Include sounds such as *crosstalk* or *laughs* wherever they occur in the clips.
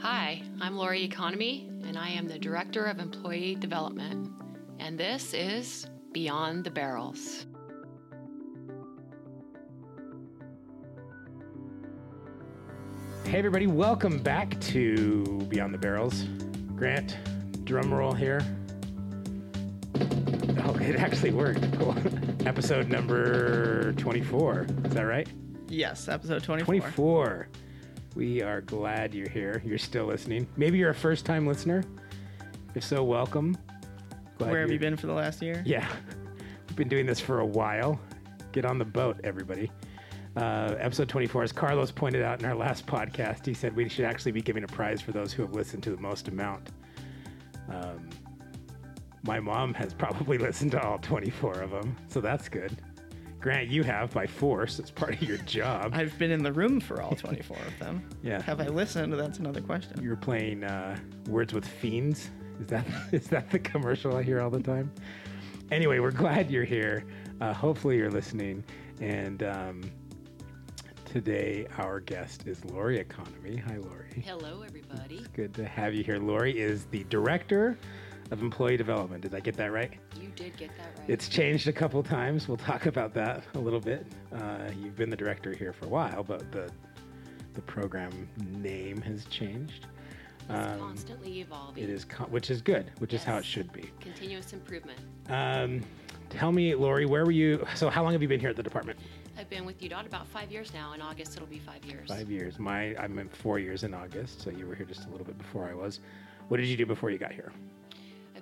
Hi, I'm Lori Economy, and I am the Director of Employee Development. And this is Beyond the Barrels. Hey, everybody, welcome back to Beyond the Barrels. Grant, drum roll here. Oh, it actually worked. Cool. Episode number 24. Is that right? Yes, episode 24. 24. We are glad you're here. You're still listening. Maybe you're a first time listener. If so, welcome. Glad Where have you're- been for the last year? Yeah. *laughs* We've been doing this for a while. Get on the boat, everybody. Uh, episode 24, as Carlos pointed out in our last podcast, he said we should actually be giving a prize for those who have listened to the most amount. Um, my mom has probably *laughs* listened to all 24 of them, so that's good. Grant, you have by force. It's part of your job. I've been in the room for all 24 of them. *laughs* Yeah. Have I listened? That's another question. You're playing uh, Words with Fiends. Is that *laughs* is that the commercial I hear all the time? Anyway, we're glad you're here. Uh, hopefully, you're listening. And um, today, our guest is Lori Economy. Hi, Lori. Hello, everybody. Good to have you here. Lori is the director of employee development. Did I get that right? You did get that right. It's changed a couple times. We'll talk about that a little bit. Uh, you've been the director here for a while, but the the program name has changed. It's constantly evolving. It is, con- which is good, which is how it should be. Continuous improvement. Um, tell me, Lori, where were you? So, how long have you been here at the department? I've been with UDOT about five years now. In August, it'll be five years. Five years. My, I'm in four years in August, so you were here just a little bit before I was. What did you do before you got here?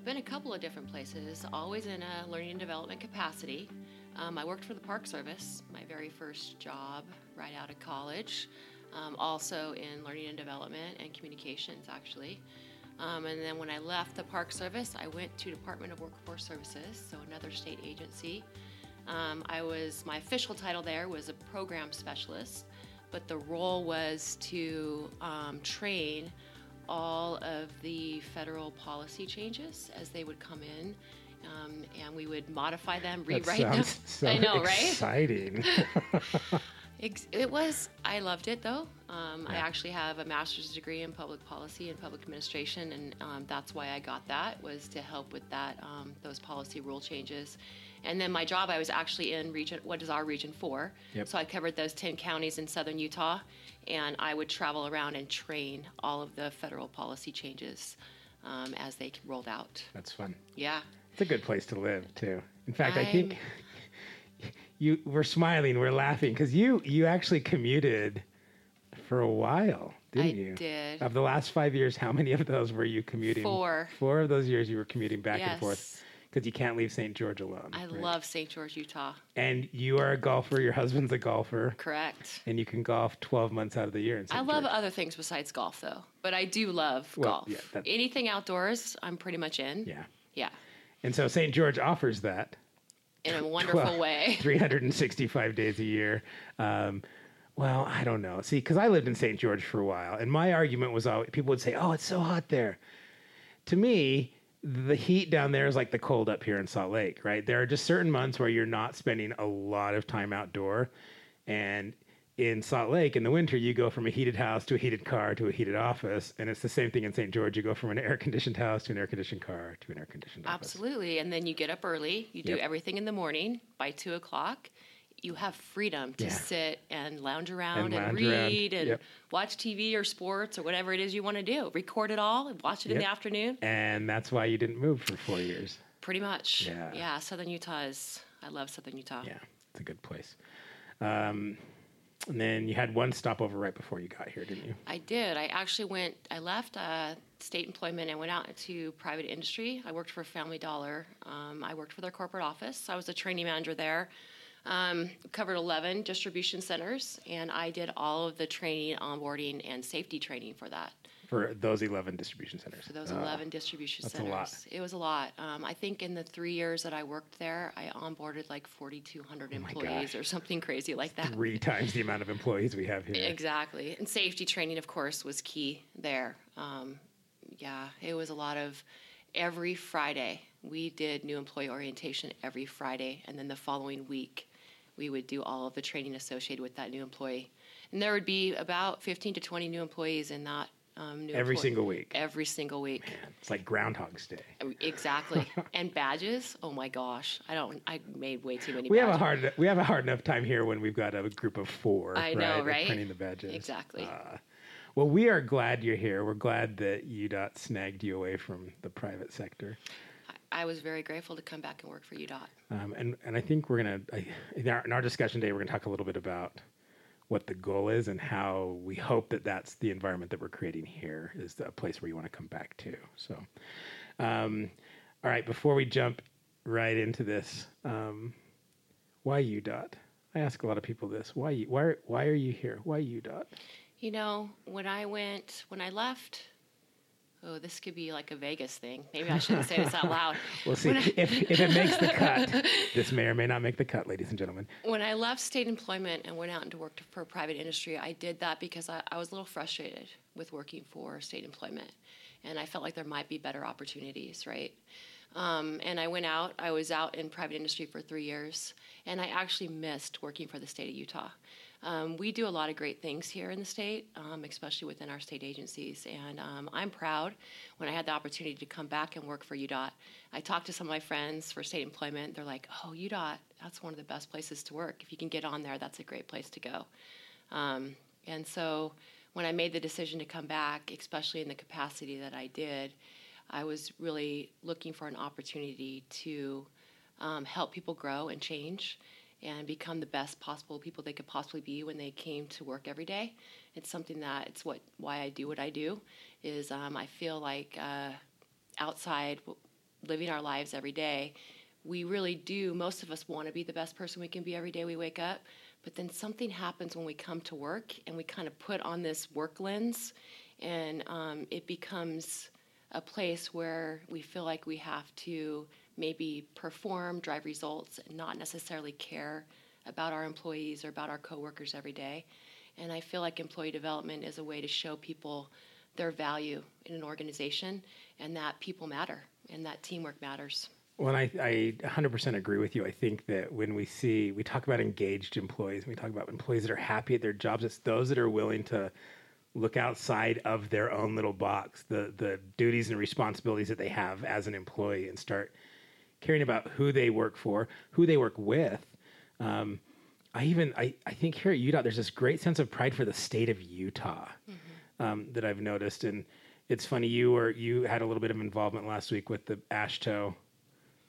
Been a couple of different places, always in a learning and development capacity. Um, I worked for the Park Service, my very first job right out of college. Um, also in learning and development and communications, actually. Um, and then when I left the Park Service, I went to Department of Workforce Services, so another state agency. Um, I was my official title there was a program specialist, but the role was to um, train all of the federal policy changes as they would come in, um, and we would modify them, rewrite them. *laughs* so I know, right? exciting. *laughs* It was. I loved it though. Um, I actually have a master's degree in public policy and public administration, and um, that's why I got that was to help with that um, those policy rule changes. And then my job, I was actually in region. What is our region for? Yep. So I covered those ten counties in southern Utah, and I would travel around and train all of the federal policy changes um, as they rolled out. That's fun. Yeah. It's a good place to live too. In fact, I I'm- think you we're smiling, we're laughing because you you actually commuted for a while, didn't I you? did. Of the last five years, how many of those were you commuting? Four. Four of those years you were commuting back and forth because you can't leave St. George alone. I right? love St. George, Utah. And you are a golfer. Your husband's a golfer, Correct. and you can golf twelve months out of the year. I love George. other things besides golf, though. But I do love Well, golf. yeah, Anything outdoors, I'm pretty much in. Yeah. Yeah. And so St. George offers that. In a *laughs* wonderful Well, way. *laughs* 365 days a year. Um, well, I don't know. See, because I lived in St. George for a while, and my argument was always people would say, "Oh, it's so hot there." To me, the heat down there is like the cold up here in Salt Lake, right? There are just certain months where you're not spending a lot of time outdoor, and in Salt Lake in the winter, you go from a heated house to a heated car to a heated office, and it's the same thing in St. George. You go from an air conditioned house to an air conditioned car to an air conditioned office. Absolutely. And then you get up early, you do Yep. everything in the morning. By two o'clock, you have freedom to Yeah. sit and lounge around and, lounge around. read and Yep. watch TV or sports or whatever it is you want to do. Record it all and watch it in the afternoon. And that's why you didn't move for four years. Pretty much. Yeah. Yeah. Southern Utah is, I love Southern Utah. Yeah, it's a good place. Um, and then you had one stopover right before you got here, didn't you? I did. I actually went, I left uh, state employment and went out to private industry. I worked for Family Dollar. Um, I worked for their corporate office. I was a training manager there. Um, covered 11 distribution centers, and I did all of the training, onboarding, and safety training for that. For those 11 distribution centers. For those Uh, 11 distribution that's a centers. lot. It was a lot. Um, I think in the three years that I worked there, I onboarded like 4,200 Oh employees gosh. or something crazy like that. Three times the amount of employees we have here. Exactly. And safety training, of course, was key there. Um, yeah, it was a lot of every Friday. We did new employee orientation every Friday, and then the following week, we would do all of the training associated with that new employee. And there would be about 15 to 20 new employees in that um, new Every employ- single week. Every single week. Man, It's like Groundhog's Day. Exactly. *laughs* and badges. Oh my gosh. I don't. I made way too many. We have a badges. hard we have a hard enough time here when we've got a group of four. I know, right? Printing the badges. Exactly. Uh, well, we are glad you're here. We're glad that UDOT snagged you away from the private sector. I, I was very grateful to come back and work for UDOT. Um, and, and I think we're going to, in our, in our discussion today, we're going to talk a little bit about what the goal is and how we hope that that's the environment that we're creating here is the place where you want to come back to. So, um, all right, before we jump right into this, um, why UDOT? I ask a lot of people this. Why, you- why, why are you here? Why UDOT? You know, when I went, when I left, oh, this could be like a Vegas thing. Maybe I shouldn't say this out loud. *laughs* We'll see if, if it makes the cut. *laughs* This may or may not make the cut, ladies and gentlemen. When I left state employment and went out into work for private industry, I did that because I, I was a little frustrated with working for state employment. And I felt like there might be better opportunities, right? Um, and I went out, I was out in private industry for three years, and I actually missed working for the state of Utah. Um, we do a lot of great things here in the state, um, especially within our state agencies. And um, I'm proud when I had the opportunity to come back and work for UDOT. I talked to some of my friends for state employment. They're like, oh, UDOT, that's one of the best places to work. If you can get on there, that's a great place to go. Um, and so when I made the decision to come back, especially in the capacity that I did, I was really looking for an opportunity to um, help people grow and change and become the best possible people they could possibly be when they came to work every day. It's something that it's what why I do what I do. Is um, I feel like uh, outside living our lives every day, we really do. Most of us want to be the best person we can be every day we wake up. But then something happens when we come to work and we kind of put on this work lens, and um, it becomes a place where we feel like we have to maybe perform, drive results, and not necessarily care about our employees or about our coworkers every day. And I feel like employee development is a way to show people their value in an organization and that people matter and that teamwork matters. Well, I, I 100% agree with you. I think that when we see, we talk about engaged employees, we talk about employees that are happy at their jobs, it's those that are willing to look outside of their own little box, the, the duties and responsibilities that they have as an employee and start caring about who they work for, who they work with. Um, I even, I, I think here at Utah, there's this great sense of pride for the state of Utah um, that I've noticed. And it's funny, you were, you had a little bit of involvement last week with the AASHTO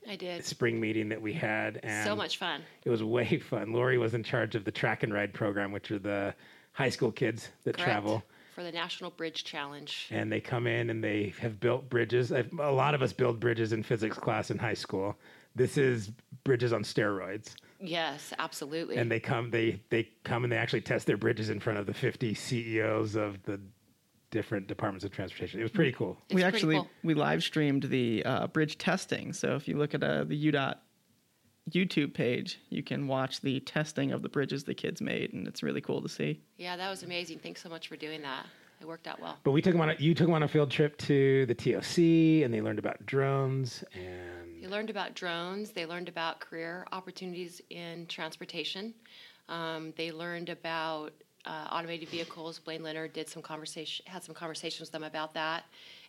I did. spring meeting that we had, and so much fun. It was way *laughs* fun. Lori was in charge of the track and ride program, which are the high school kids that Correct. travel, For the National Bridge Challenge. and they come in and they have built bridges. I've, a lot of us build bridges in physics class in high school. This is bridges on steroids, Yes, absolutely. and they come they they come and they actually test their bridges in front of the 50 CEOs of the different departments of transportation. It was pretty cool. It's we actually cool. we live streamed the uh, bridge testing. So if you look at uh, the UDOT YouTube page, you can watch the testing of the bridges the kids made, and it's really cool to see. Yeah, that was amazing. Thanks so much for doing that. It worked out well. But we took them on a, you took them on a field trip to the TOC, and they learned about drones and They learned about drones. They learned about career opportunities in transportation. Um, they learned about uh, automated vehicles. Blaine Leonard did some conversation, had some conversations with them about that,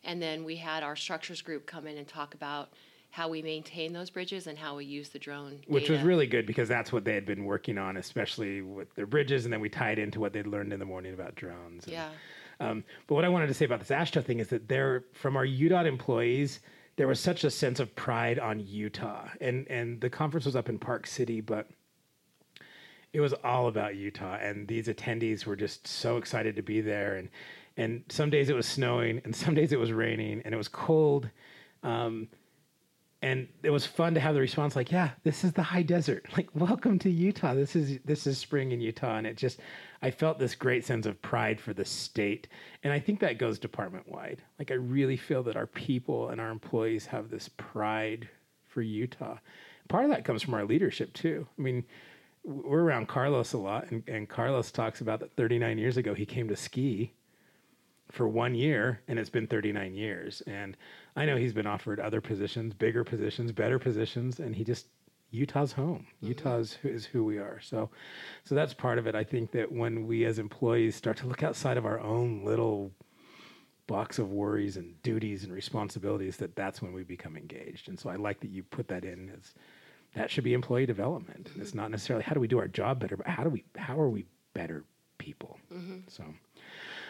and then we had our structures group come in and talk about how we maintain those bridges and how we use the drone. which was really good because that's what they had been working on, especially with their bridges, and then we tied into what they'd learned in the morning about drones. and- yeah. Um, but what I wanted to say about this AASHTO thing is that there, from our UDOT employees, there was such a sense of pride on Utah, and and the conference was up in Park City, but it was all about Utah, and these attendees were just so excited to be there, and and some days it was snowing, and some days it was raining, and it was cold. Um, and it was fun to have the response like yeah this is the high desert. *laughs* Like welcome to utah. This is this is spring in utah. And it just i felt this great sense of pride for the state. And i think that goes department wide like i really feel that our people and our employees have this pride for utah. Part of that comes from our leadership too. I mean we're around carlos a lot and, and carlos talks about that 39 years ago he came to ski for one year and it's been 39 years. And i know he's been offered other positions bigger positions better positions and he just utah's home. Mm-hmm. Utah's who is who we are. So so that's part of it. I think that when we as employees start to look outside of our own little box of worries and duties and responsibilities that that's when we become engaged. And so I like that you put that in as that should be employee development. And it's mm-hmm. not necessarily how do we do our job better, but how do we how are we better people? Mm-hmm. So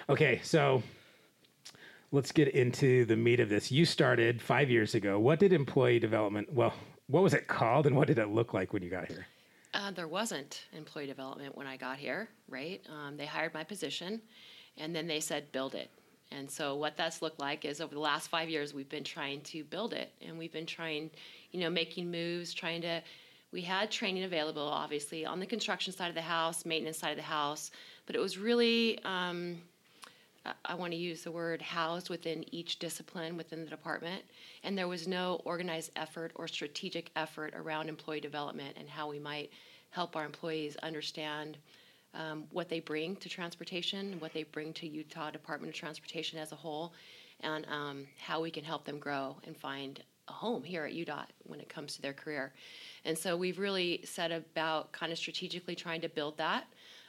okay, so let's get into the meat of this. You started five years ago. What did employee development? Well, what was it called, and what did it look like when you got here? Uh, there wasn't employee development when I got here, right? Um, they hired my position, and then they said build it. And so what that's looked like is over the last five years, we've been trying to build it, and we've been trying, you know, making moves, trying to. We had training available, obviously, on the construction side of the house, maintenance side of the house, but it was really. Um, I- want to use the word housed within each discipline within the department. And there was no organized effort or strategic effort around employee development and how we might help our employees understand um, what they bring to transportation, what they bring to Utah Department of Transportation as a whole, and um, how we can help them grow and find a home here at UDOT when it comes to their career. And so we've really set about kind of strategically trying to build that.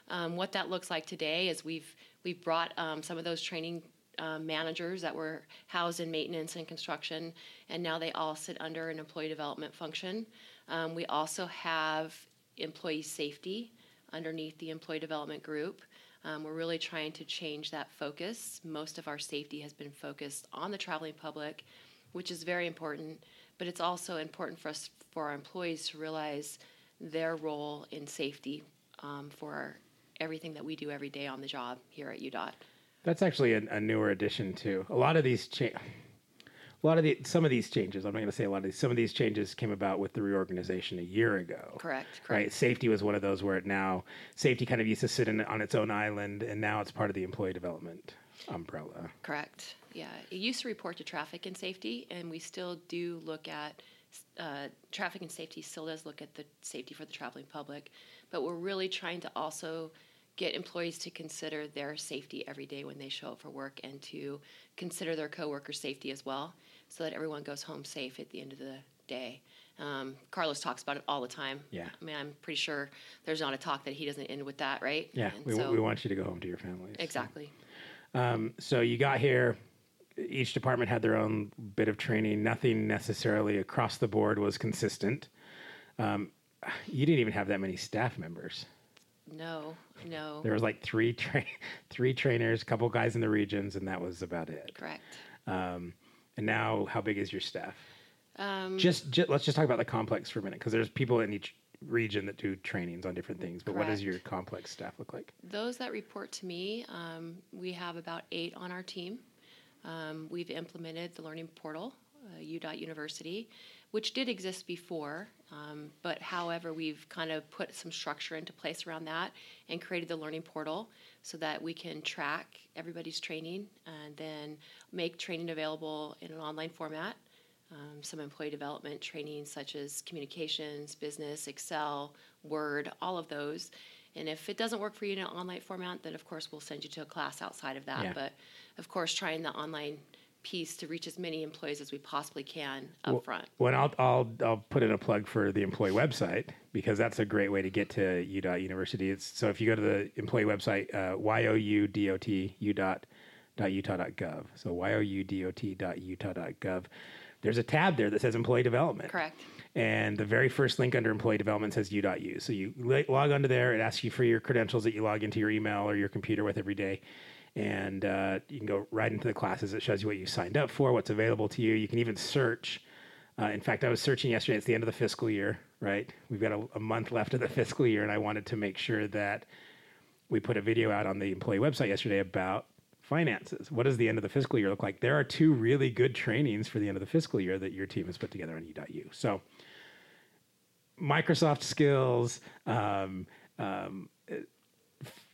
Um, what that looks like today is we've we've brought um, some of those training um, managers that were housed in maintenance and construction, and now they all sit under an employee development function. Um, we also have employee safety underneath the employee development group. Um, we're really trying to change that focus. Most of our safety has been focused on the traveling public, which is very important, but it's also important for us, for our employees to realize their role in safety um, for our, everything that we do every day on the job here at UDOT. That's actually a, a newer addition too. A lot of these cha- a lot of the some of these changes. I'm not going to say a lot of these. Some of these changes came about with the reorganization a year ago. Correct, Correct. Right. Safety was one of those where it now safety kind of used to sit in, on its own island, and now it's part of the employee development umbrella. Correct. Yeah. It used to report to traffic and safety, and we still do look at uh, traffic and safety. Still does look at the safety for the traveling public, but we're really trying to also get employees to consider their safety every day when they show up for work, and to consider their coworkers' safety as well, so that everyone goes home safe at the end of the day. Um, Carlos talks about it all the time. Yeah. I mean, I'm pretty sure there's not a talk that he doesn't end with that, right? Yeah, And we, so- we want you to go home to your families. exactly. Um, so you got here. Each department had their own bit of training. Nothing necessarily across the board was consistent. Um, you didn't even have that many staff members. No, no. There was like three tra- *laughs* three trainers, a couple guys in the regions, and that was about it. Correct. Um, and now, how big is your staff? Um, Just, ju- let's just talk about the complex for a minute, because there's people in each region that do trainings on different things. But what does your complex staff look like? Those that report to me, um, we have about eight on our team. Um, we've implemented the learning portal, uh, UDOT University, which did exist before, um, but however, we've kind of put some structure into place around that and created the learning portal so that we can track everybody's training and then make training available in an online format. Um, some employee development training such as communications, business, Excel, Word, all of those. And if it doesn't work for you in an online format, then of course we'll send you to a class outside of that. Yeah. But of course, trying the online piece to reach as many employees as we possibly can up front. Well, I'll, I'll I'll put in a plug for the employee website because that's a great way to get to UDOT University. It's so if you go to the employee website, uh, y o u d o t u dot dot utah dot gov. So y o u d o t dot utah dot gov. There's a tab there that says employee development. Correct. And the very first link under employee development says u.u. So you log onto there. It asks you for your credentials that you log into your email or your computer with every day. And uh, you can go right into the classes. It shows you what you signed up for, what's available to you. You can even search. Uh, in fact, I was searching yesterday. It's the end of the fiscal year, right? We've got a, a month left of the *laughs* fiscal year, and I wanted to make sure that we put a video out on the employee website yesterday about finances. What does the end of the fiscal year look like? There are two really good trainings for the end of the fiscal year that your team has put together on U.U. So, Microsoft skills, um, um,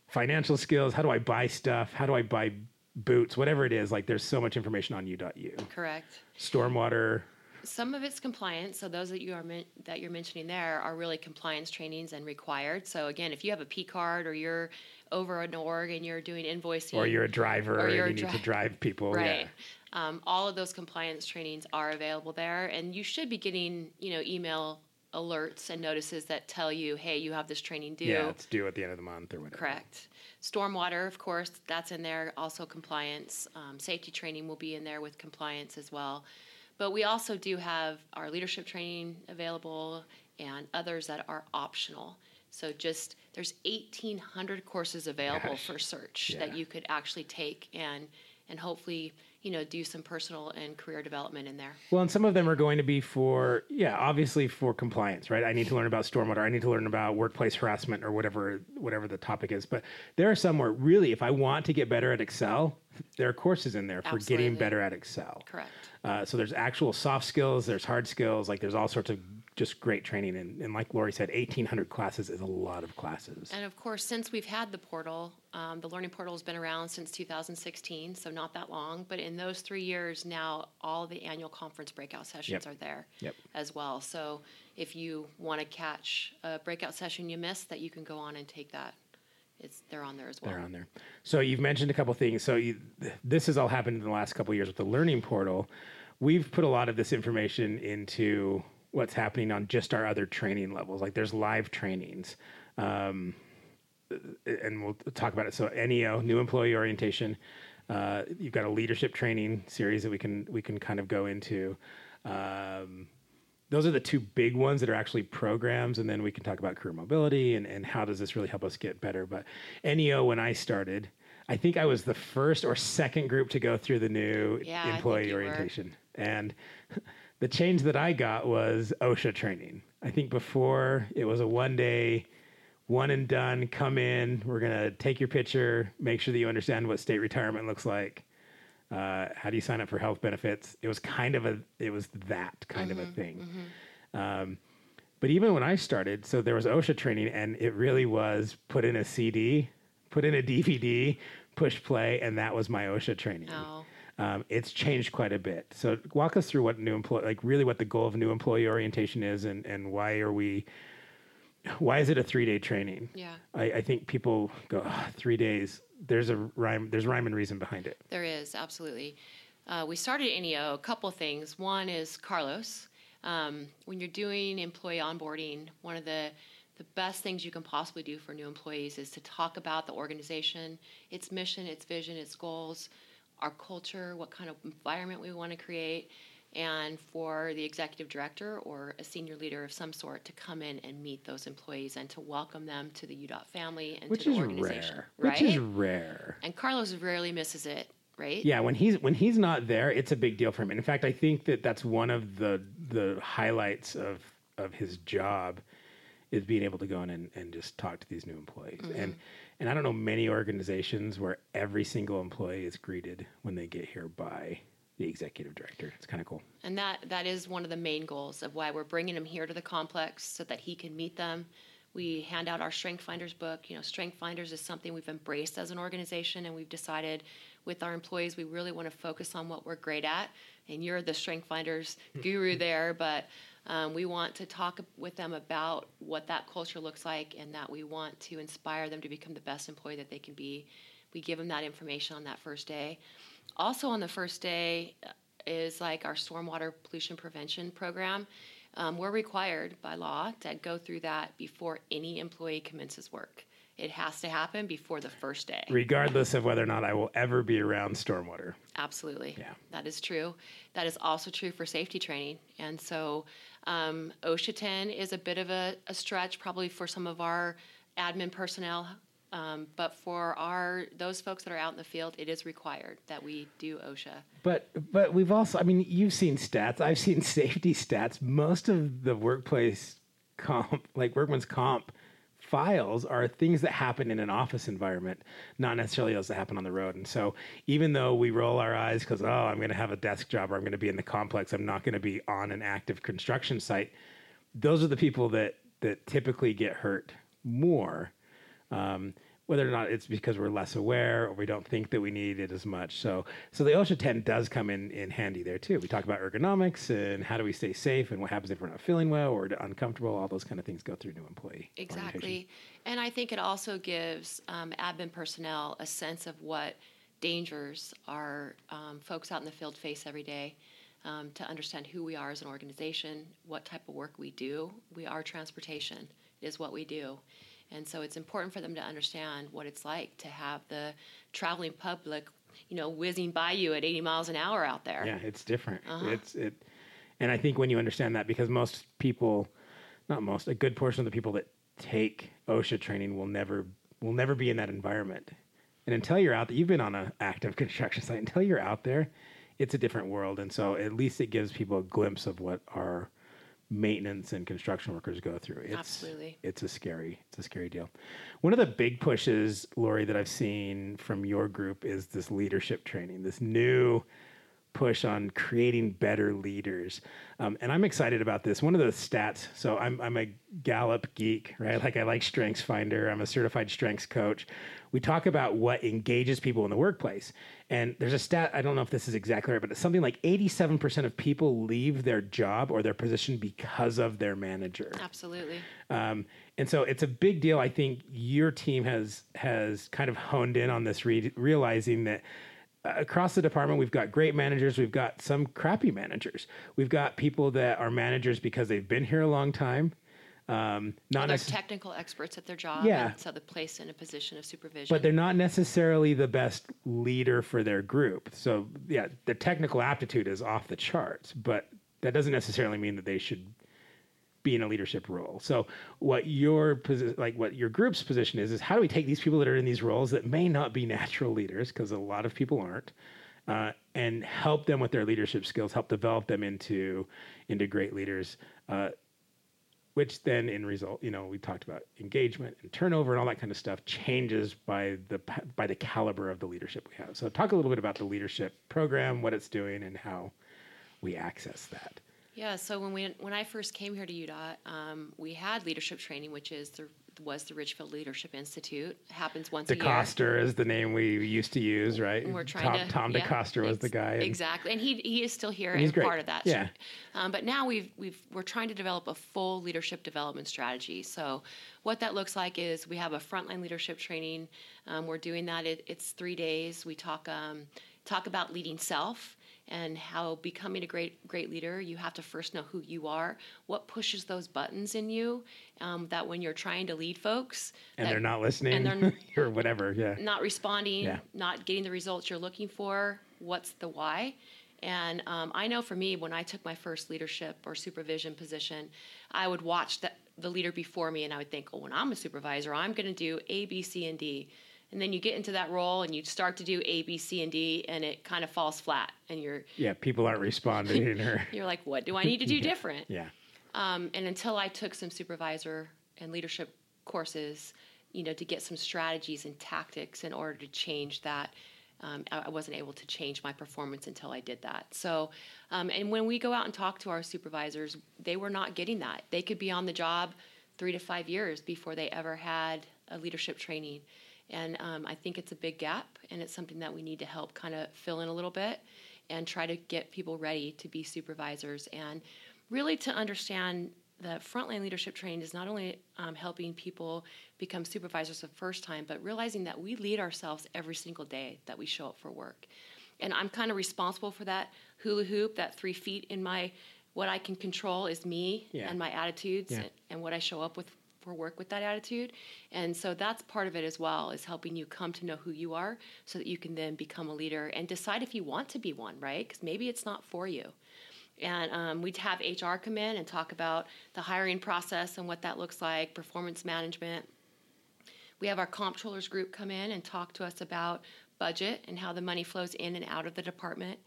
financial skills. How do I buy stuff? How do I buy boots? Whatever it is, like there's so much information on U.U. Correct. Stormwater. Some of it's compliance. So those that you are men- that you're mentioning there are really compliance trainings and required. So again, if you have a P card or you're over an org and you're doing invoicing, Or you're a driver Or you're you a need to drive people. right? Yeah. Um, all of those compliance trainings are available there, and you should be getting you know email alerts and notices that tell you, hey, you have this training due. Yeah, it's due at the end of the month or whatever. Correct. Stormwater, of course, that's in there. Also, compliance. Um, safety training will be in there with compliance as well. But we also do have our leadership training available and others that are optional. So just there's 1,800 courses available Gosh. for search Yeah. that you could actually take and and hopefully you know do some personal and career development in there. Well, and some of them are going to be for, yeah, obviously for compliance, right? I need to learn about stormwater. I need to learn about workplace harassment or whatever, whatever the topic is. But there are some where really, if I want to get better at Excel, there are courses in there for getting better at Excel. Correct. Uh, so there's actual soft skills, there's hard skills, like there's all sorts of just great training. And, and like Lori said, 1,800 classes is a lot of classes. And of course, since we've had the portal, um, the Learning Portal has been around since 2016, so not that long. But in those three years, now all the annual conference breakout sessions Yep. are there Yep. as well. So if you want to catch a breakout session you missed, that you can go on and take that. It's they're on there as well. They're on there. So you've mentioned a couple things. So you, this has all happened in the last couple of years with the Learning Portal. We've put a lot of this information into what's happening on just our other training levels. Like there's live trainings, um, and we'll talk about it. So NEO, new employee orientation. Uh, you've got a leadership training series that we can we can kind of go into. Um, those are the two big ones that are actually programs and then we can talk about career mobility and, and how does this really help us get better but neo when i started i think i was the first or second group to go through the new Yeah, employee were. orientation and *laughs* the change that i got was osha training i think before it was a one day one and done come in we're going to take your picture make sure that you understand what state retirement looks like uh, how do you sign up for health benefits? It was kind of a, it was that kind of a thing. Um, but even when I started, so there was OSHA training, and it really was put in a CD, put in a DVD, push play, and that was my OSHA training. Oh. Um, it's changed quite a bit. So walk us through what new employee, like really what the goal of new employee orientation is, and and why are we, why is it a three day training? Yeah. I, I think people go "Ah, three days. There's a rhyme. There's rhyme and reason behind it. There is, absolutely. Uh, we started NEO, a couple things. One is Carlos. Um, when you're doing employee onboarding, one of the the best things you can possibly do for new employees is to talk about the organization, its mission, its vision, its goals, our culture, what kind of environment we want to create, and for the executive director or a senior leader of some sort to come in and meet those employees and to welcome them to the UDOT family and Which to the is organization. rare. Right? Which is rare. and Carlos rarely misses it, right? Yeah, when he's when he's not there, it's a big deal for him. And in fact, I think that that's one of the the highlights of of his job is being able to go in and, and just talk to these new employees. Mm-hmm. And and I don't know many organizations where every single employee is greeted when they get here by the executive director. It's kind of cool. And that that is one of the main goals of why we're bringing him here to the complex so that he can meet them. We hand out our Strength Finders book. You know, Strength Finders is something we've embraced as an organization, and we've decided with our employees we really want to focus on what we're great at. And you're the Strength Finders guru *laughs* there, but um, we want to talk with them about what that culture looks like, and that we want to inspire them to become the best employee that they can be. We give them that information on that first day. Also, on the first day uh, is like our stormwater pollution prevention program. Um, we're required by law to go through that before any employee commences work. It has to happen before the first day. Regardless of whether or not I will ever be around stormwater. Absolutely. Yeah. That is true. That is also true for safety training. And so um, OSHA 10 is a bit of a, a stretch probably for some of our admin personnel. Um, but for our those folks that are out in the field, it is required that we do OSHA. But but we've also I mean you've seen stats. I've seen *laughs* safety stats. Most of the workplace comp like workman's comp files are things that happen in an office environment, not necessarily those that happen on the road. And so even though we roll our eyes because oh I'm going to have a desk job or I'm going to be in the complex, I'm not going to be on an active construction site. Those are the people that that typically get hurt more. Um, whether or not it's because we're less aware or we don't think that we need it as much. So, so the OSHA 10 does come in, in handy there too. We talk about ergonomics and how do we stay safe and what happens if we're not feeling well or uncomfortable. All those kind of things go through new employee. Exactly. And I think it also gives um, admin personnel a sense of what dangers our um, folks out in the field face every day. um, to understand who we are as an organization, what type of work we do. We are transportation, it is what we do. And so it's important for them to understand what it's like to have the traveling public, you know, whizzing by you at 80 miles an hour out there. Yeah, it's different. Uh-huh. It's it, and I think when you understand that, because most people, not most, a good portion of the people that take OSHA training will never will never be in that environment. And until you're out there, you've been on an active *laughs* construction site. Until you're out there, it's a different world. And so at least it gives people a glimpse of what our maintenance and construction workers go through. It's, Absolutely. It's a scary, it's a scary deal. One of the big pushes, Lori, that I've seen from your group is this leadership training, this new push on creating better leaders. Um, and I'm excited about this. One of the stats, so I'm, I'm a Gallup geek, right? Like I like Strengths Finder. I'm a certified strengths coach. We talk about what engages people in the workplace. And there's a stat, I don't know if this is exactly right, but it's something like 87% of people leave their job or their position because of their manager. Absolutely. Um, and so it's a big deal. I think your team has has kind of honed in on this, re- realizing that across the department we've got great managers, we've got some crappy managers, we've got people that are managers because they've been here a long time. Um, not They're technical experts at their job. Yeah. And so they're placed in a position of supervision. but they're not necessarily the best leader for their group. So yeah, the technical aptitude is off the charts, but that doesn't necessarily mean that they should be in a leadership role. So what your like what your group's position is is how do we take these people that are in these roles that may not be natural leaders because a lot of people aren't uh, and help them with their leadership skills, help develop them into into great leaders. Uh, which then in result you know we talked about engagement and turnover and all that kind of stuff changes by the by the caliber of the leadership we have so talk a little bit about the leadership program what it's doing and how we access that Yeah, so when we when I first came here to UDOT, um, we had leadership training, which is the was the Richfield Leadership Institute. Happens once a year. DeCoster is the name we used to use, right? And we're trying Tom, to Tom yeah, DeCoster was the guy. and- exactly, and he he is still here And and, he's great. part of that. Yeah. Um, but now we've we've we're trying to develop a full leadership development strategy. So what that looks like is we have a frontline leadership training. Um, we're doing that. It, it's three days. We talk um, talk about leading self and how becoming a great great leader you have to first know who you are what pushes those buttons in you um, that when you're trying to lead folks and that- they're not listening and they're- *laughs* or whatever. Yeah. not responding, Yeah. not getting the results you're looking for. What's the why? And um, I know for me, when I took my first leadership or supervision position, I would watch the, the leader before me and I would think, oh, when I'm a supervisor, I'm going to do A, B, C, and D. And then you get into that role and you start to do A, B, C, and D, and it kind of falls flat. And you're Yeah. People aren't responding *laughs* or *laughs* you're like, what do I need to do *laughs* different? yeah. Um, and until I took some supervisor and leadership courses, you know, to get some strategies and tactics in order to change that, um, I I wasn't able to change my performance until I did that. So, um, and when we go out and talk to our supervisors, they were not getting that. They could be on the job three to five years before they ever had a leadership training. And um, I think it's a big gap, and it's something that we need to help kind of fill in a little bit and try to get people ready to be supervisors and really to understand that frontline leadership training is not only um, helping people become supervisors the first time, but realizing that we lead ourselves every single day that we show up for work. And I'm kind of responsible for that hula hoop, that three feet in my, what I can control is me Yeah. and my attitudes Yeah. and, and what I show up with for work with that attitude. And so that's part of it as well, is helping you come to know who you are so that you can then become a leader and decide if you want to be one, right? Because maybe it's not for you. And um, we'd have HR come in and talk about the hiring process and what that looks like, performance management. We have our comptrollers group come in and talk to us about budget and how the money flows in and out of the department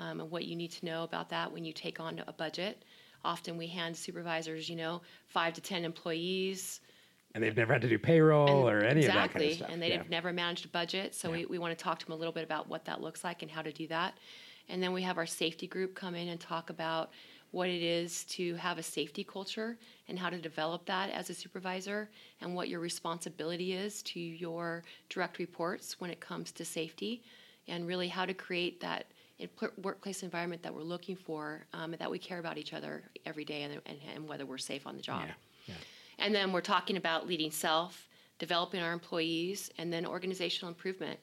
um, and what you need to know about that when you take on a budget. Often we hand supervisors, you know, five to 10 employees, And they've never had to do payroll or any exactly, of that kind of stuff. and they've yeah. never managed a budget. So Yeah. we, we want to talk to them a little bit about what that looks like and how to do that. And then we have our safety group come in and talk about what it is to have a safety culture and how to develop that as a supervisor and what your responsibility is to your direct reports when it comes to safety and really how to create that workplace environment that we're looking for um, and that we care about each other every day and, and, and whether we're safe on the job. Yeah. Yeah. And then we're talking about leading self, developing our employees, and then organizational improvement.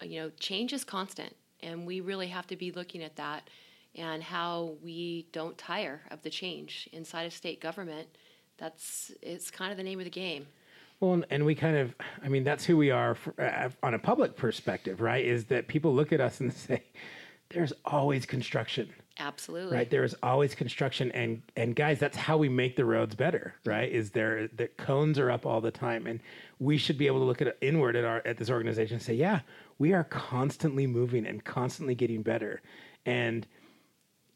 Uh, You know, change is constant, and we really have to be looking at that and how we don't tire of the change inside of state government. That's it's kind of the name of the game. Well, and- and we kind of, I mean, that's who we are for, uh, on a public perspective, right? Is that people look at us and *laughs* say, there's always construction, Absolutely. right? There is always construction. And, and guys, that's how we make the roads better, right? Is there, the cones are up all the time. And we should be able to look at inward at our, at this organization and say, yeah, we are constantly moving and constantly getting better. And,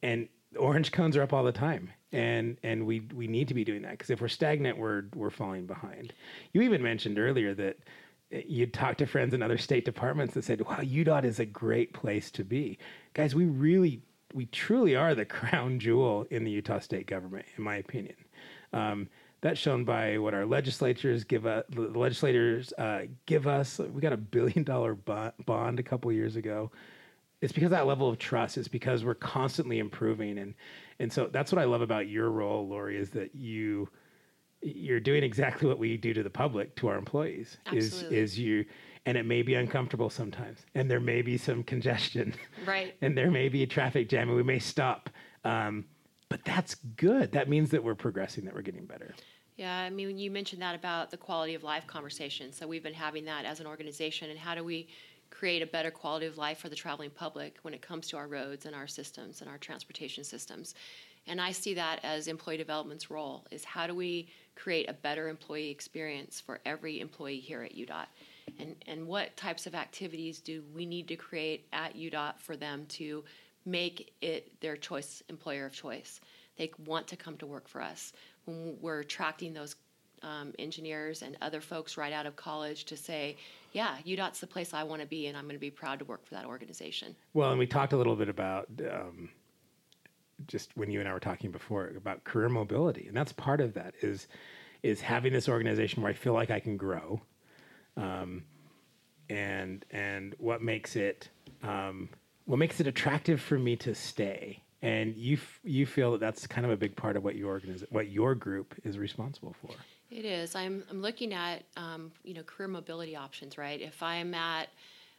and orange cones are up all the time and and we we need to be doing that because if we're stagnant we're we're falling behind you even mentioned earlier that you'd talk to friends in other state departments that said wow udot is a great place to be. Guys we really we truly are the *laughs* crown jewel in the utah state government in my opinion. Um, that's shown by what our legislatures give us the legislators uh, give us. We got a billion *laughs* dollar bond a couple years ago. It's because that level of trust. It's because we're constantly improving, and and so that's what I love about your role, Lori, is that you you're doing exactly what we do to the public, to our employees. Absolutely. Is is you, and it may be uncomfortable sometimes, and there may be some congestion, *laughs* Right. and there may be a traffic jam, and we may stop. Um, but that's good. That means that we're progressing, that we're getting better. Yeah, I mean, you mentioned that about the quality of life conversation. So we've been having that as an organization, and how do we create a better quality of life for the traveling public when it comes to our roads and our systems and our transportation systems? And I see that as employee development's role is how do we create a better employee experience for every employee here at UDOT? And, and what types of activities do we need to create at UDOT for them to make it their choice employer of choice? They want to come to work for us. When we're attracting those um, engineers and other folks right out of college to say, yeah, UDOT's the place I want to be, and I'm going to be proud to work for that organization. Well, and we talked a little bit about um, just when you and I were talking before about career mobility, and that's part of that is is having this organization where I feel like I can grow, um, and and what makes it um, what makes it attractive for me to stay. And you f- you feel that that's kind of a big part of what your organiz- what your group is responsible for. It is. I'm, I'm looking at um, you know career mobility options, right? If I'm at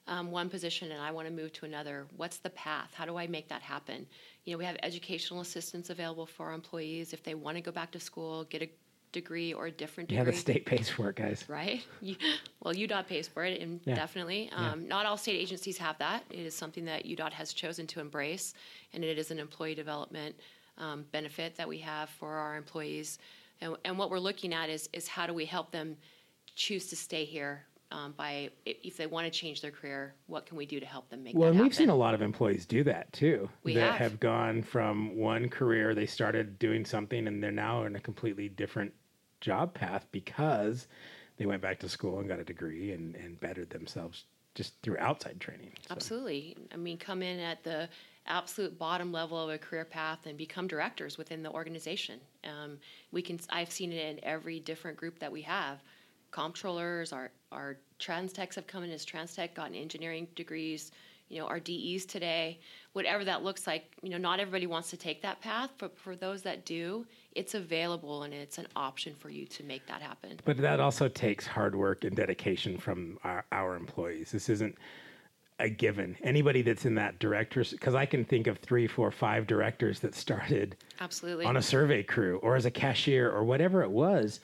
um, one position and I want to move to another, what's the path? How do I make that happen? You know, we have educational assistance available for our employees if they want to go back to school, get a degree or a different degree. Yeah, the state pays for it, guys. right? You, well, UDOT pays for it, and Yeah. definitely. Um, Not all state agencies have that. It is something that UDOT has chosen to embrace, and it is an employee development um, benefit that we have for our employees. And, and what we're looking at is is how do we help them choose to stay here um, by if they want to change their career, what can we do to help them make Well, that and happen? we've seen a lot of employees do that too. We that have. gone from one career, they started doing something, and they're now in a completely different job path because they went back to school and got a degree and, and bettered themselves just through outside training. So, Absolutely. I mean, come in at the absolute bottom level of a career path and become directors within the organization. Um, we can. I've seen it in every different group that we have. Comptrollers, our our trans techs have come in as trans tech, gotten engineering degrees. You know, our DEs today, whatever that looks like. You know, not everybody wants to take that path, but for those that do, it's available and it's an option for you to make that happen. But that also takes hard work and dedication from our, our employees. This isn't a given. Anybody that's in that directors, because I can think of three, four, five directors that started Absolutely. on a survey crew or as a cashier or whatever it was.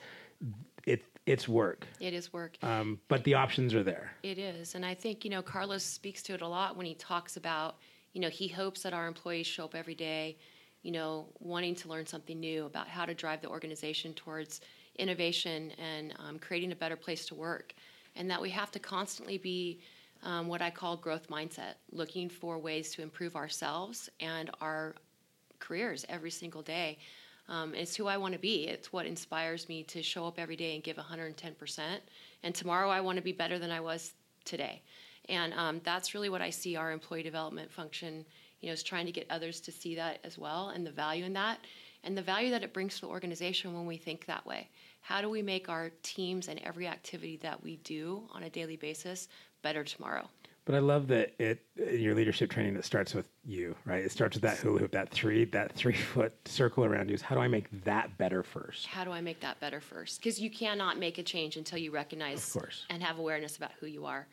It it's work, it is work. um, but the options are there. It is. And I think, you know, Carlos speaks to it a lot when he talks about, you know, he hopes that our employees show up every day, you know, wanting to learn something new about how to drive the organization towards innovation and um, creating a better place to work. And that we have to constantly be um, what I call growth mindset, looking for ways to improve ourselves and our careers every single day. Um, it's who I want to be. It's what inspires me to show up every day and give 110%. And tomorrow I want to be better than I was today. And um, that's really what I see our employee development function, you know, is trying to get others to see that as well and the value in that and the value that it brings to the organization when we think that way. How do we make our teams and every activity that we do on a daily basis better tomorrow? But I love that it in your leadership training it starts with you, right? It starts with that hula hoop, that three that three foot circle around you. Is how do I make that better first? how do I make that better first? Because you cannot make a change until you recognize and have awareness about who you are.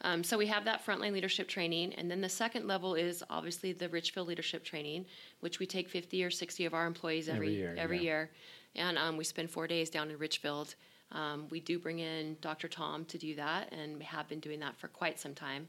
Um, so we have that frontline leadership training, and then the second level is obviously the Richfield leadership training, which we take 50 or 60 of our employees every Every year, every yeah. year, and um, we spend four days down in Richfield. Um, we do bring in Dr. Tom to do that, and we have been doing that for quite some time.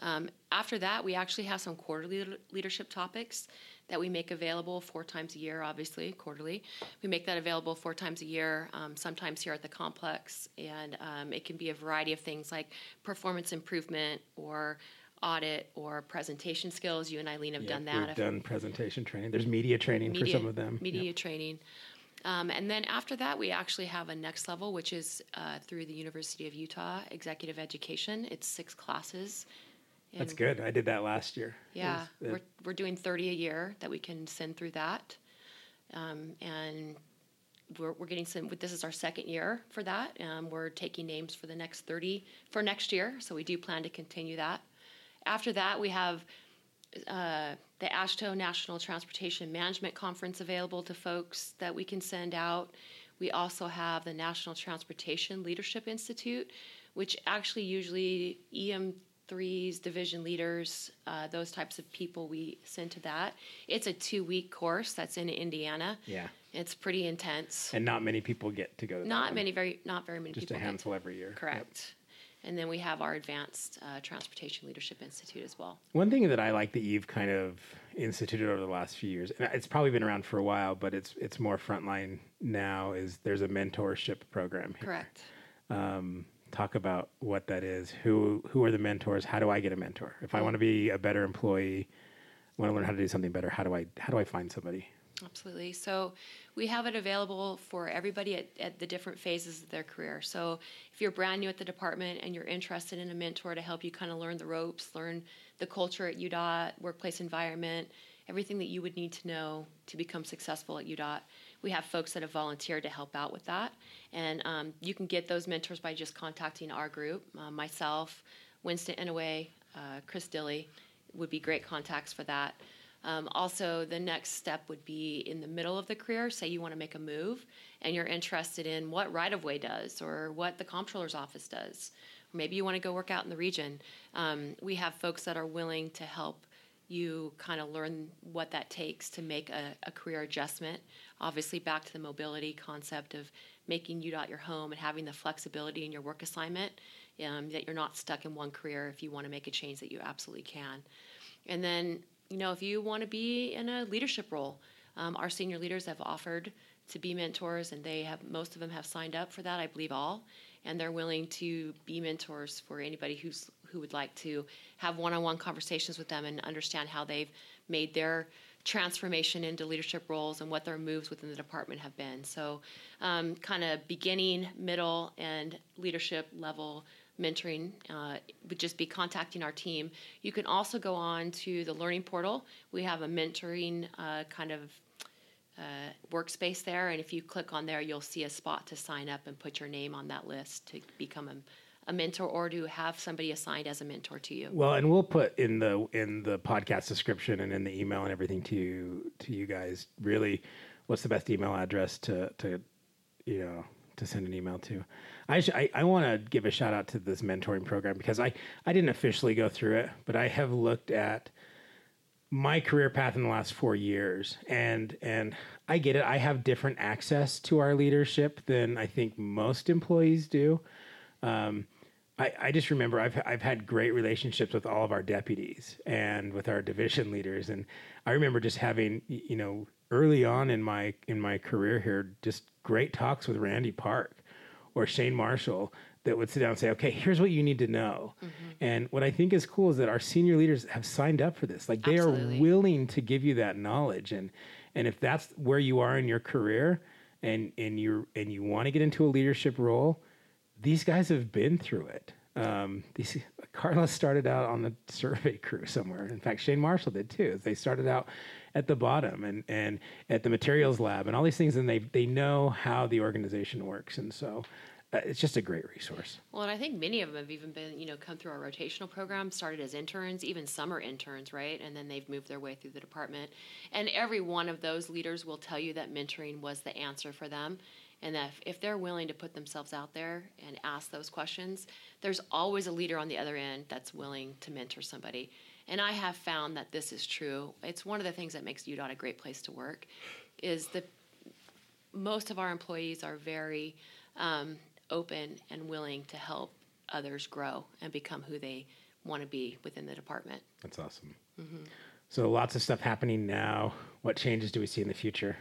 Um, after that, we actually have some quarterly le- leadership topics that we make available four times a year, obviously, quarterly. We make that available four times a year, um, sometimes here at the complex, and um, it can be a variety of things like performance improvement or audit or presentation skills. You and Eileen have done that. We've done presentation training. There's media training for some of them. Media Yep. training. Um, and then after that, we actually have a next level, which is uh, through the University of Utah Executive Education. It's six classes. That's good. I did that last year. Yeah, was- we're, we're doing 30 a year that we can send through that. Um, and we're, we're getting some, this is our second year for that. Um, we're taking names for the next 30 for next year, so we do plan to continue that. After that, we have uh, the AASHTO National Transportation Management Conference available to folks that we can send out. We also have the National Transportation Leadership Institute, which actually usually EM3s, division leaders, uh, those types of people we send to that. It's a two week course that's in Indiana. Yeah. It's pretty intense. And not many people get to go to that Not many, very, not very many Just people. Just a handful every year. Yep. And then we have our Advanced uh, Transportation Leadership Institute as well. One thing that I like that you've kind of instituted over the last few years, and it's probably been around for a while, but it's it's more frontline now. Is there's a mentorship program? Here. Correct. Um, talk about what that is. Who who are the mentors? How do I get a mentor? If I want to be a better employee, want to learn how to do something better, how do I how do I find somebody? Absolutely. So we have it available for everybody at, at the different phases of their career. So if you're brand new at the department and you're interested in a mentor to help you kind of learn the ropes, learn the culture at UDOT, workplace environment, everything that you would need to know to become successful at UDOT, we have folks that have volunteered to help out with that. And um, you can get those mentors by just contacting our group, uh, myself, Winston Inouye, uh, Chris Dilly would be great contacts for that. Um, also, the next step would be in the middle of the career. Say you want to make a move and you're interested in what right of way does or what the comptroller's office does. Maybe you want to go work out in the region. Um, we have folks that are willing to help you kind of learn what that takes to make a, a career adjustment. Obviously, back to the mobility concept of making UDOT your home and having the flexibility in your work assignment um, that you're not stuck in one career if you want to make a change that you absolutely can. And then, you know, if you want to be in a leadership role, um, our senior leaders have offered to be mentors, and they have most of them have signed up for that. I believe all, and they're willing to be mentors for anybody who's who would like to have one-on-one conversations with them and understand how they've made their transformation into leadership roles and what their moves within the department have been. So, um, kind of beginning, middle, and leadership level mentoring uh, would just be contacting our team. You can also go on to the learning portal. We have a mentoring uh, kind of uh, workspace there, and if you click on there, you'll see a spot to sign up and put your name on that list to become a, a mentor or to have somebody assigned as a mentor to you. Well, and we'll put in the in the podcast description and in the email and everything to you to you guys. Really, what's the best email address to to you know to send an email to? I sh- I, I want to give a shout out to this mentoring program because I I didn't officially go through it, but I have looked at my career path in the last four years and and i get it. I have different access to our leadership than i think most employees do. Um, I, I just remember I've, I've had great relationships with all of our deputies and with our division leaders. And i remember just having you know early on in my in my career here just great talks with randy park or shane marshall that would sit down and say okay here's what you need to know. And what i think is cool is that our senior leaders have signed up for this. Like they Absolutely. are willing to give you that knowledge. And and if that's where you are in your career and and you and you want to get into a leadership role these guys have been through it. Um, these carlos started out on the *laughs* survey crew somewhere. In fact shane marshall did too they started out at the bottom and and at the materials lab and all these things and they they know how the organization works and so uh, it's just a great resource Well, and I think many of them have even been, you know, come through our rotational program, started as interns, even summer interns, right? And then they've moved their way through the department. And every one of those leaders will tell you that mentoring was the answer for them. And that if, if they're willing to put themselves out there and ask those questions, there's always a leader on the other end that's willing to mentor somebody. And I have found that this is true. It's one of the things that makes UDOT a great place to work, is that most of our employees are very um, open and willing to help others grow and become who they want to be within the department. That's awesome. So lots of stuff happening now. What changes do we see in the future?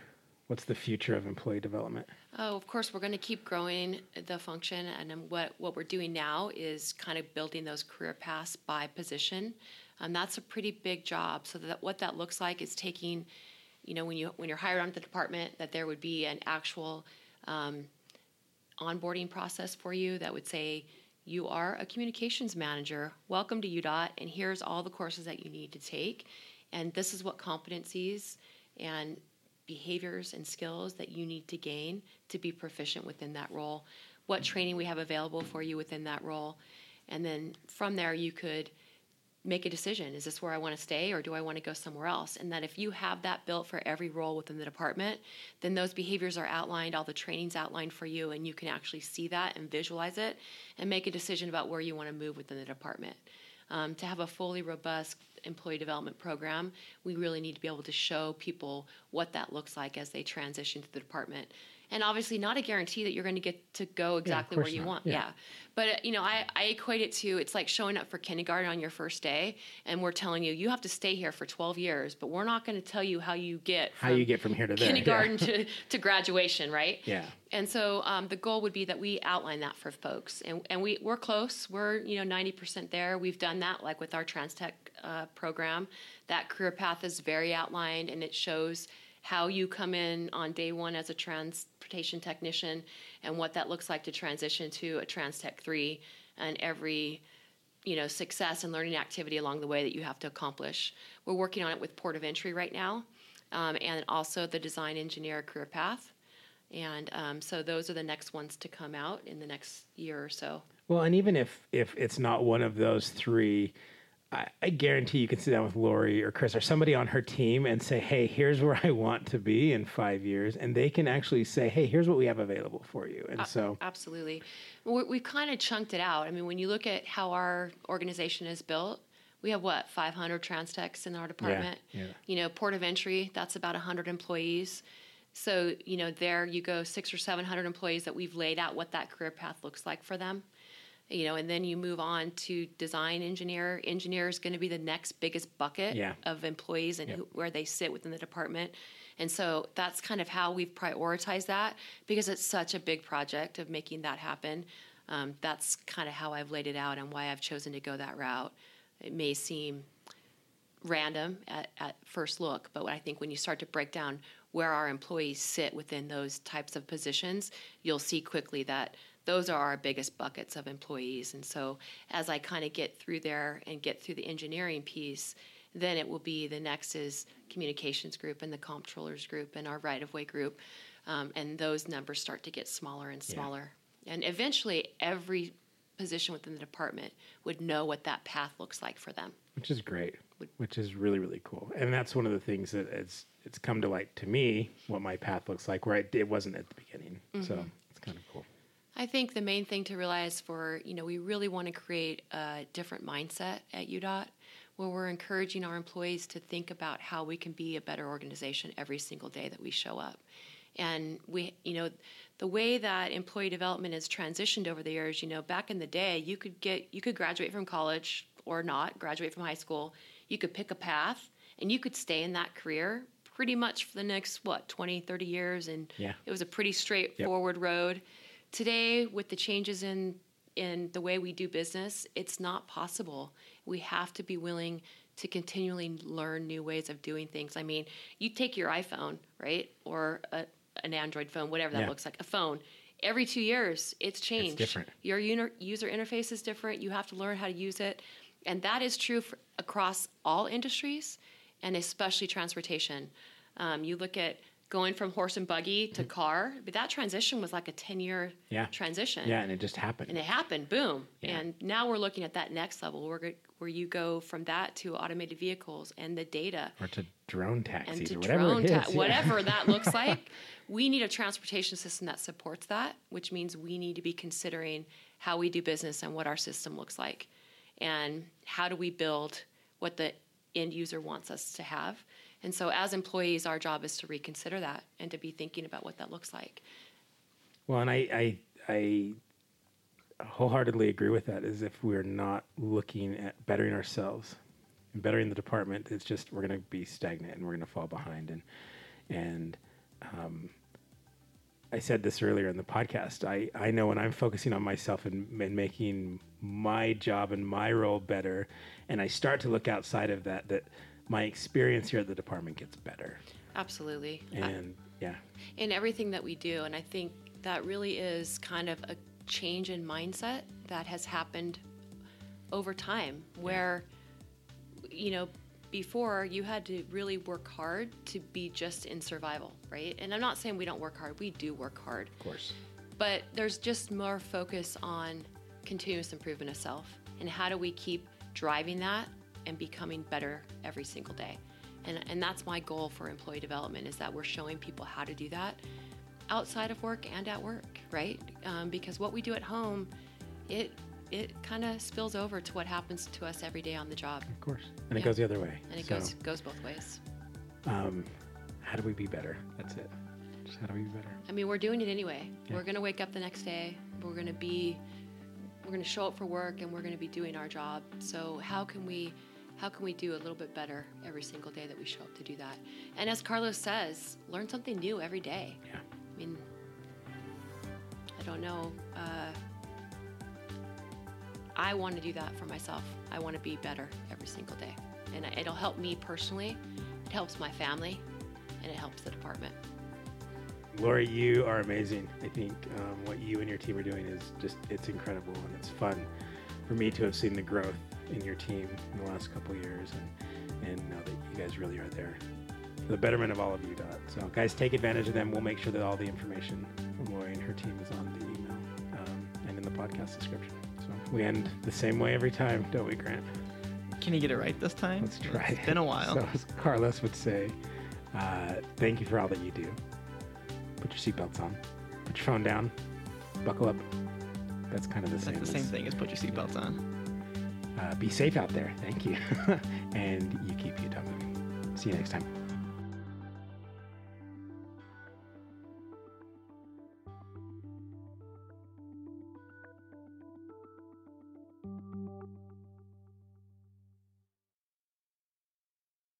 What's the future of employee development? Oh, of course, we're going to keep growing the function, and what what we're doing now is kind of building those career paths by position. Um, that's a pretty big job. So that what that looks like is taking, you know, when you when you're hired onto the department, that there would be an actual um, onboarding process for you that would say you are a communications manager. Welcome to UDOT, and here's all the courses that you need to take, and this is what competencies and behaviors and skills that you need to gain to be proficient within that role, what training we have available for you within that role, and then from there you could make a decision. Is this where i want to stay or do i want to go somewhere else? And that if you have that built for every role within the department then those behaviors are outlined all the trainings outlined for you and you can actually see that and visualize it and make a decision about where you want to move within the department. Um, to have a fully robust employee development program we really need to be able to show people what that looks like as they transition to the department and obviously not a guarantee that you're going to get to go exactly where you not. want Yeah. yeah but uh, you know I, I equate it to it's like showing up for kindergarten on your first day and we're telling you you have to stay here for 12 years but we're not going to tell you how you get How you get from here to there, yeah. kindergarten to, to graduation right Yeah. and so um, the goal would be that we outline that for folks and, and we, we're close we're you know 90% there we've done that like with our transtech uh, program that career path is very outlined and it shows how you come in on day one as a transportation technician and what that looks like to transition to a Transtech 3 and every you know success and learning activity along the way that you have to accomplish. We're working on it with port of entry right now um, and also the design engineer career path. And um, so those are the next ones to come out in the next year or so. Well, and even if if it's not one of those three, I, I guarantee you can sit down with Lori or Chris or somebody on her team and say, "Hey, here's where I want to be in five years," and they can actually say, "Hey, here's what we have available for you." And so, Absolutely. we we've kind of chunked it out. I mean, when you look at how our organization is built, we have what, 500 trans techs in our department? yeah. You know, port of entry, that's about 100 employees. So, you know, there you go, six or 700 employees that we've laid out what that career path looks like for them. You know, and then you move on to design engineer. Engineer is going to be the next biggest bucket Yeah. of employees and Yep. who, where they sit within the department. And so that's kind of how we've prioritized that because it's such a big project of making that happen. Um, that's kind of how I've laid it out and why I've chosen to go that route. It may seem random at, at first look, but I think when you start to break down where our employees sit within those types of positions, you'll see quickly that those are our biggest buckets of employees. And so as I kind of get through there and get through the engineering piece, then it will be the next is communications group and the comptrollers group and our right of way group. Um, and those numbers start to get smaller and Yeah. smaller. And eventually, every position within the department would know what that path looks like for them. which is great, which is really really cool, and that's one of the things that it's it's come to light to me what my path looks like, where I, it wasn't at the beginning. So it's kind of cool. I think the main thing to realize for, you know, we really want to create a different mindset at UDOT where we're encouraging our employees to think about how we can be a better organization every single day that we show up. And we, you know, the way that employee development has transitioned over the years, you know, back in the day, you could get, you could graduate from college or not, graduate from high school, you could pick a path and you could stay in that career pretty much for the next, what, 20, 30 years. And Yeah. it was a pretty straightforward road. Today, with the changes in in the way we do business, it's not possible. We have to be willing to continually learn new ways of doing things. I mean, you take your iPhone, right, or a, an Android phone, whatever that Yeah. looks like, a phone. Every two years, it's changed. different. Your uni- user interface is different. You have to learn how to use it, and that is true for, across all industries, and especially transportation. Um, you look at going from horse and buggy to mm. car, but that transition was like a 10 year Yeah. transition. Yeah, and it just happened. And it happened, boom. Yeah. And now we're looking at that next level where, where you go from that to automated vehicles and the data or to drone and taxis to or whatever drone it is. ta- *laughs* yeah. whatever that looks *laughs* like. We need a transportation system that supports that, which means we need to be considering how we do business and what our system looks like, and how do we build what the end user wants us to have. And so, as employees, our job is to reconsider that and to be thinking about what that looks like. Well, and I, I, I wholeheartedly agree with that. Is if we're not looking at bettering ourselves and bettering the department, it's just we're going to be stagnant and we're going to fall behind. And and um, I said this earlier in the podcast. I, I know when I'm focusing on myself and, and making my job and my role better, and I start to look outside of that, that my experience here at the department gets better. Absolutely. I- And yeah, in everything that we do. And I think that really is kind of a change in mindset that has happened over time where, you know, before you had to really work hard to be just in survival, right? And I'm not saying we don't work hard, we do work hard, of course. but there's just more focus on continuous improvement of self and how do we keep driving that and becoming better every single day and, and that's my goal for employee development is that we're showing people how to do that outside of work and at work right um, because what we do at home it it kind of spills over to what happens to us every day on the job Of course. And it goes the other way. and it So, goes goes both ways um, how do we be better? That's it. Just how do we be better? I mean, we're doing it anyway. Yeah. We're going to wake up the next day. We're going to be we're going to show up for work and we're going to be doing our job. So, how can we how can we do a little bit better every single day that we show up to do that? And as Carlos says, learn something new every day. Yeah. I mean, I don't know. Uh, I want to do that for myself. I want to be better every single day. And it'll help me personally, it helps my family, and it helps the department. Lori, you are amazing. I think um, what you and your team are doing is just, it's incredible and it's fun for me to have seen the growth in your team in the last couple years and, and know that you guys really are there for the betterment of all of you. Dot. So, guys, take advantage of them. We'll make sure that all the information from Lori and her team is on the email um, and in the podcast description. So, we end the same way every time, don't we, Grant? Can you get it right this time? Let's try It's it. been a while. *laughs* So, as Carlos would say, uh, thank you for all that you do. Put your seatbelts on. Put your phone down. Buckle up. That's kind of the same. That's the as- same thing as put your seatbelts on. Uh, be safe out there. Thank you. *laughs* and you keep Utah moving. See you next time.